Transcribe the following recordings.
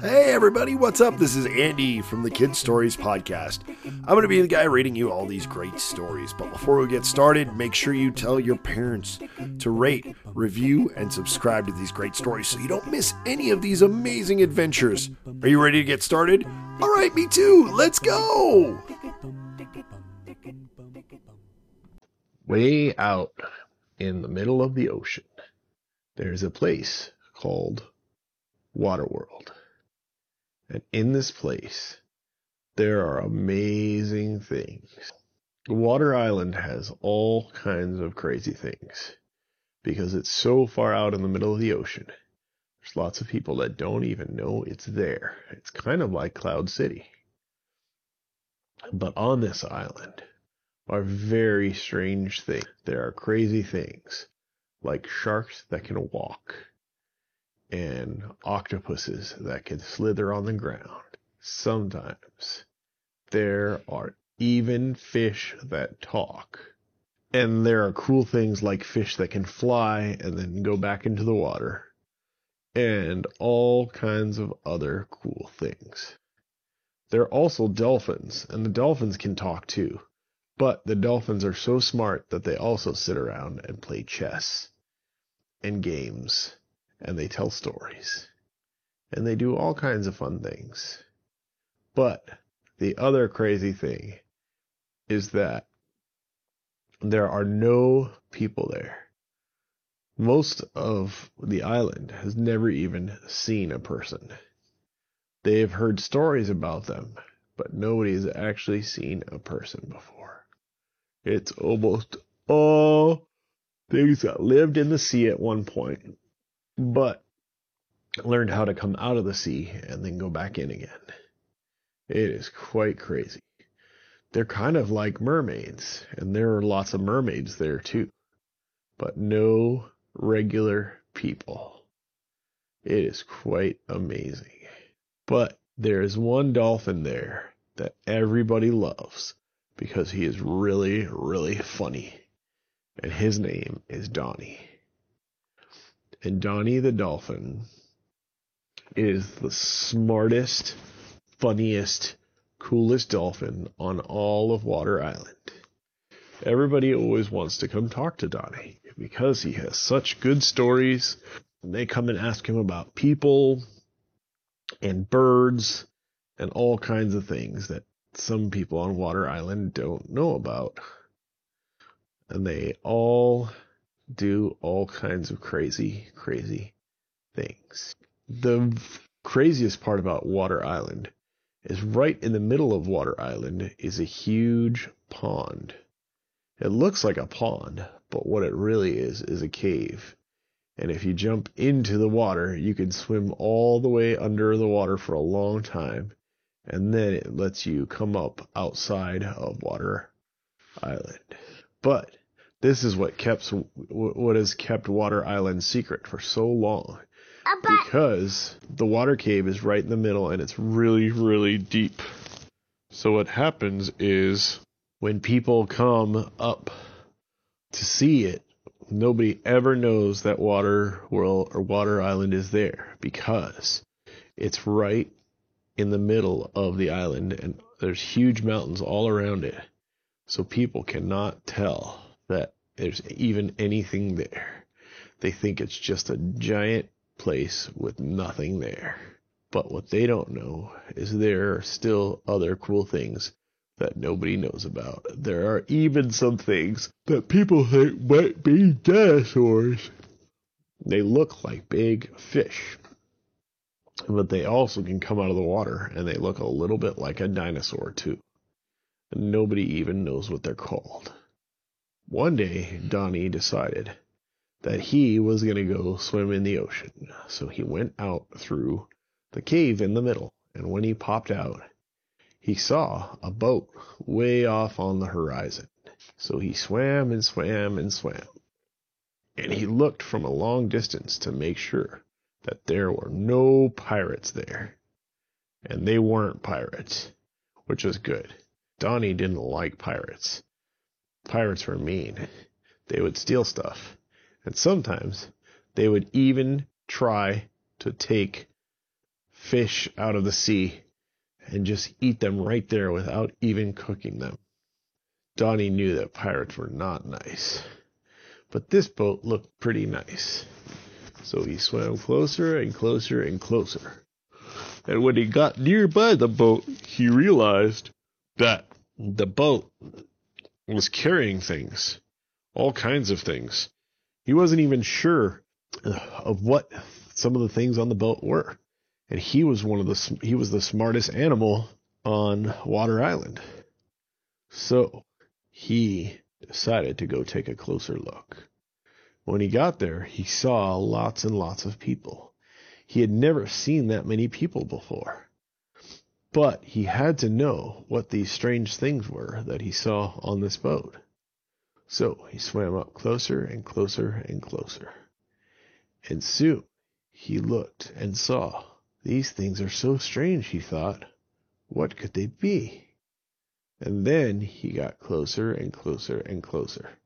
Hey everybody, what's up? This is Andy from the Kid Stories Podcast. I'm going to be the guy reading you all these great stories. But before we get started, make sure you tell your parents to rate, review, and subscribe to these great stories so you don't miss any of these amazing adventures. Are you ready to get started? All right, me too. Let's go. Way out in the middle of the ocean, there's a place called Waterworld. And in this place, there are amazing things. Water Island has all kinds of crazy things because it's so far out in the middle of the ocean. There's lots of people that don't even know it's there. It's kind of like Cloud City. But on this island are very strange things. There are crazy things like sharks that can walk and octopuses that can slither on the ground. Sometimes there are even fish that talk. And there are cool things like fish that can fly and then go back into the water. And all kinds of other cool things. There are also dolphins, and the dolphins can talk too. But the dolphins are so smart that they also sit around and play chess and games and they tell stories and they do all kinds of fun things. But the other crazy thing is that there are no people there. Most of the island has never even seen a person. They have heard stories about them, but nobody has actually seen a person before. It's almost all things that lived in the sea at one point but learned how to come out of the sea and then go back in again. It is quite crazy. They're kind of like mermaids, and there are lots of mermaids there too, but no regular people. It is quite amazing. But there is one dolphin there that everybody loves because he is really, really funny. And his name is Donnie. And Donnie the Dolphin is the smartest, funniest, coolest dolphin on all of Water Island. Everybody always wants to come talk to Donnie because he has such good stories. And they come and ask him about people and birds and all kinds of things that some people on Water Island don't know about. And they all do all kinds of crazy, crazy things. The craziest part about Water Island is right in the middle of Water Island is a huge pond. It looks like a pond, but what it really is is a cave. And if you jump into the water, you can swim all the way under the water for a long time. And then it lets you come up outside of Water Island. But this is what kept what has kept Water Island secret for so long. Uh, because the water cave is right in the middle and it's really really deep. So what happens is when people come up to see it, nobody ever knows that Water World or Water Island is there because it's right in the middle of the island and there's huge mountains all around it. So people cannot tell that there's even anything there. They think it's just a giant place with nothing there. But what they don't know is there are still other cool things that nobody knows about. There are even some things that people think might be dinosaurs. They look like big fish. But they also can come out of the water and they look a little bit like a dinosaur too. And nobody even knows what they're called. One day, Donnie decided that he was going to go swim in the ocean. So he went out through the cave in the middle, and when he popped out, he saw a boat way off on the horizon. So he swam and swam and swam. And he looked from a long distance to make sure that there were no pirates there. And they weren't pirates, which was good. Donnie didn't like pirates. Pirates were mean. They would steal stuff. And sometimes they would even try to take fish out of the sea and just eat them right there without even cooking them. Donnie knew that pirates were not nice. But this boat looked pretty nice. So he swam closer and closer and closer. And when he got nearby the boat, he realized that the boat was carrying things, all kinds of things. He wasn't even sure uh, of what some of the things on the boat were. And he was one of the he was the smartest animal on Water Island. So he decided to go take a closer look. When he got there, he saw lots and lots of people. He had never seen that many people before. But he had to know what these strange things were that he saw on this boat. So he swam up closer and closer and closer. And soon he looked and saw. These things are so strange, he thought. What could they be? And then he got closer and closer and closer.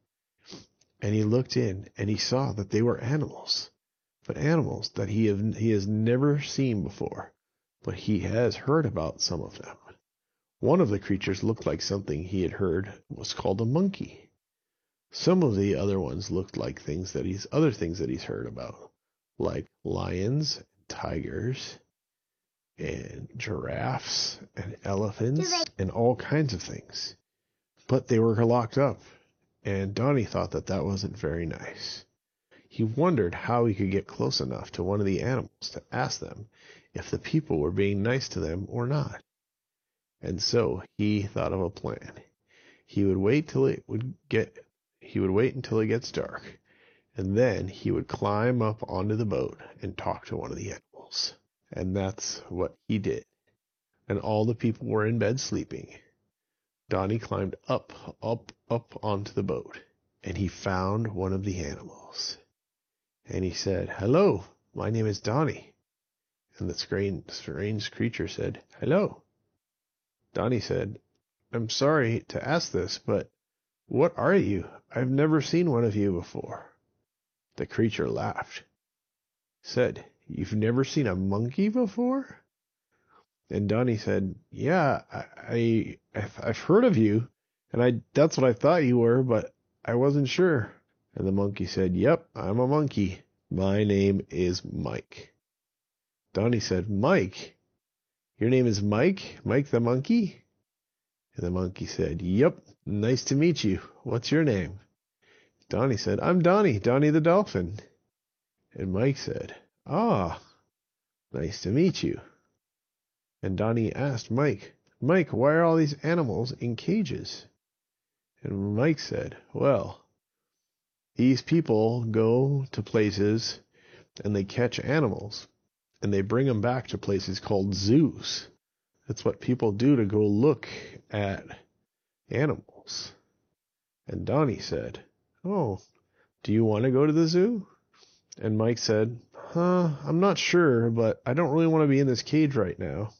And he looked in and he saw that they were animals, but animals that he, have, he has never seen before, but he has heard about some of them. One of the creatures looked like something he had heard was called a monkey. Some of the other ones looked like things that he's other things that he's heard about, like lions, tigers, and giraffes and elephants and all kinds of things. But they were locked up, and Donnie thought that that wasn't very nice. He wondered how he could get close enough to one of the animals to ask them if the people were being nice to them or not. And so he thought of a plan. He would wait till it would get he would wait until it gets dark, and then he would climb up onto the boat and talk to one of the animals. And that's what he did. And all the people were in bed sleeping. Donnie climbed up, up, up onto the boat, and he found one of the animals. And he said, Hello, my name is Donnie. And the strange, creature said, Hello. Donnie said, I'm sorry to ask this, but what are you? I've never seen one of you before. The creature laughed, said, You've never seen a monkey before? And Donnie said, Yeah, I, I I've heard of you, and I that's what I thought you were, but I wasn't sure. And the monkey said, Yep, I'm a monkey. My name is Mike. Donnie said, Mike? Your name is Mike? Mike the monkey? And the monkey said, Yep, nice to meet you. What's your name? Donnie said, I'm Donnie, Donnie the dolphin. And Mike said, Ah, nice to meet you. And Donnie asked Mike, Mike, why are all these animals in cages? And Mike said, Well, these people go to places and they catch animals and they bring them back to places called zoos. That's what people do to go look at animals. And Donnie said, Oh, do you want to go to the zoo? And Mike said, Huh, I'm not sure, but I don't really want to be in this cage right now.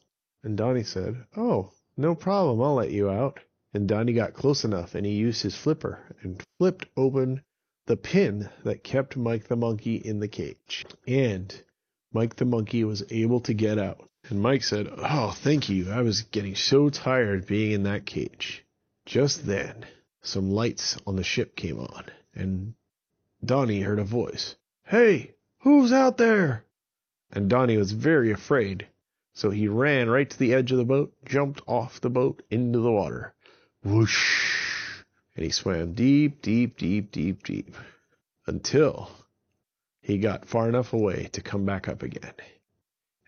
And Donnie said, Oh, no problem, I'll let you out. And Donnie got close enough and he used his flipper and flipped open the pin that kept Mike the monkey in the cage. And Mike the monkey was able to get out. And Mike said, Oh, thank you. I was getting so tired being in that cage. Just then, some lights on the ship came on, and Donnie heard a voice. Hey, who's out there? And Donnie was very afraid, so he ran right to the edge of the boat, jumped off the boat into the water. Whoosh! And he swam deep, deep, deep, deep, deep, until he got far enough away to come back up again.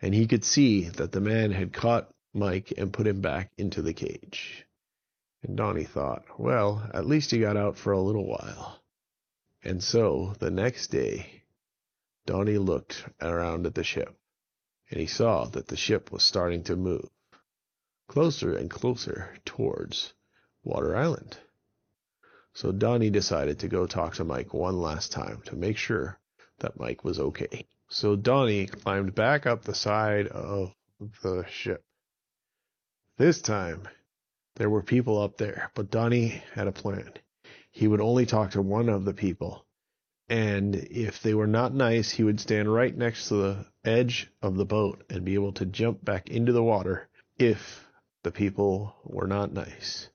And he could see that the man had caught Mike and put him back into the cage. And Donnie thought, well, at least he got out for a little while. And so the next day, Donnie looked around at the ship, and he saw that the ship was starting to move closer and closer towards Water Island. So Donnie decided to go talk to Mike one last time to make sure that Mike was okay. So Donnie climbed back up the side of the ship. This time, there were people up there, but Donnie had a plan. He would only talk to one of the people And if they were not nice, he would stand right next to the edge of the boat and be able to jump back into the water if the people were not nice.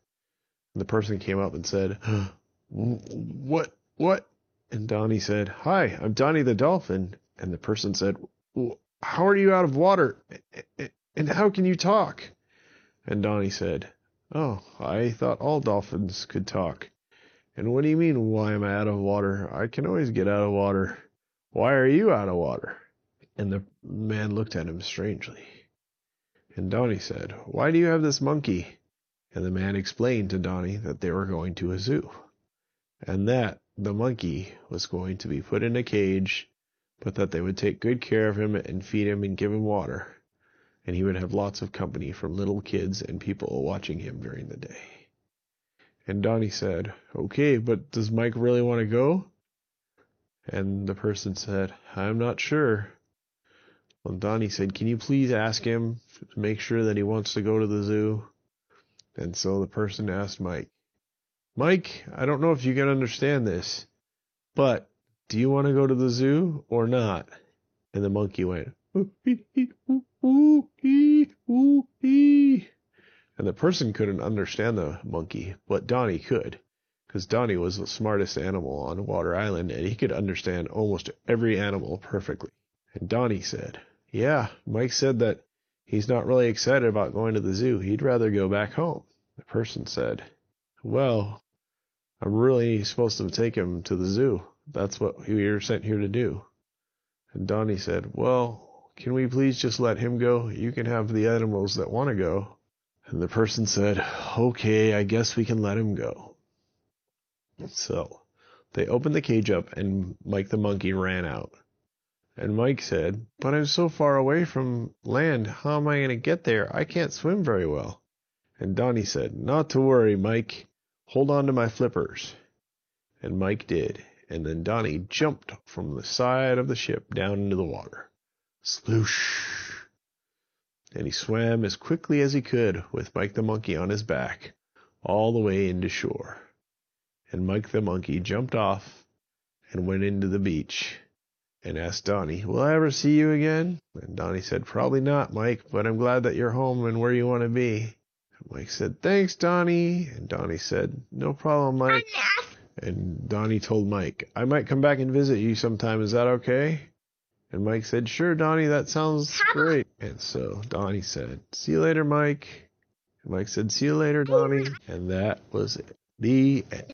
And the person came up and said, What? What? And Donnie said, Hi, I'm Donnie the dolphin. And the person said, well, How are you out of water? And how can you talk? And Donnie said, Oh, I thought all dolphins could talk. And what do you mean, why am I out of water? I can always get out of water. Why are you out of water? And the man looked at him strangely. And Donnie said, Why do you have this monkey? And the man explained to Donnie that they were going to a zoo, and that the monkey was going to be put in a cage, but that they would take good care of him and feed him and give him water, and he would have lots of company from little kids and people watching him during the day. And Donnie said, Okay, but does Mike really want to go? And the person said, I'm not sure. Well, Donnie said, Can you please ask him to make sure that he wants to go to the zoo? And so the person asked Mike, Mike, I don't know if you can understand this, but do you want to go to the zoo or not? And the monkey went, and the person couldn't understand the monkey, but Donnie could, because Donnie was the smartest animal on Water Island, and he could understand almost every animal perfectly. And Donnie said, Yeah, Mike said that he's not really excited about going to the zoo. He'd rather go back home. The person said, Well, I'm really supposed to take him to the zoo. That's what we were sent here to do. And Donnie said, Well, can we please just let him go? You can have the animals that want to go. And the person said, okay, I guess we can let him go. So they opened the cage up and Mike the monkey ran out. And Mike said, but I'm so far away from land. How am I going to get there? I can't swim very well. And Donnie said, not to worry, Mike. Hold on to my flippers. And Mike did. And then Donnie jumped from the side of the ship down into the water. Sloosh! and he swam as quickly as he could with Mike the monkey on his back all the way into shore. And Mike the monkey jumped off and went into the beach and asked Donnie, Will I ever see you again? And Donnie said, Probably not, Mike, but I'm glad that you're home and where you want to be. Mike said, Thanks, Donnie. And Donnie said, No problem, Mike. And Donnie told Mike, I might come back and visit you sometime. Is that okay? And Mike said, Sure, Donnie, that sounds great. And so Donnie said, See you later, Mike. And Mike said, See you later, Donnie. And that was it. The end.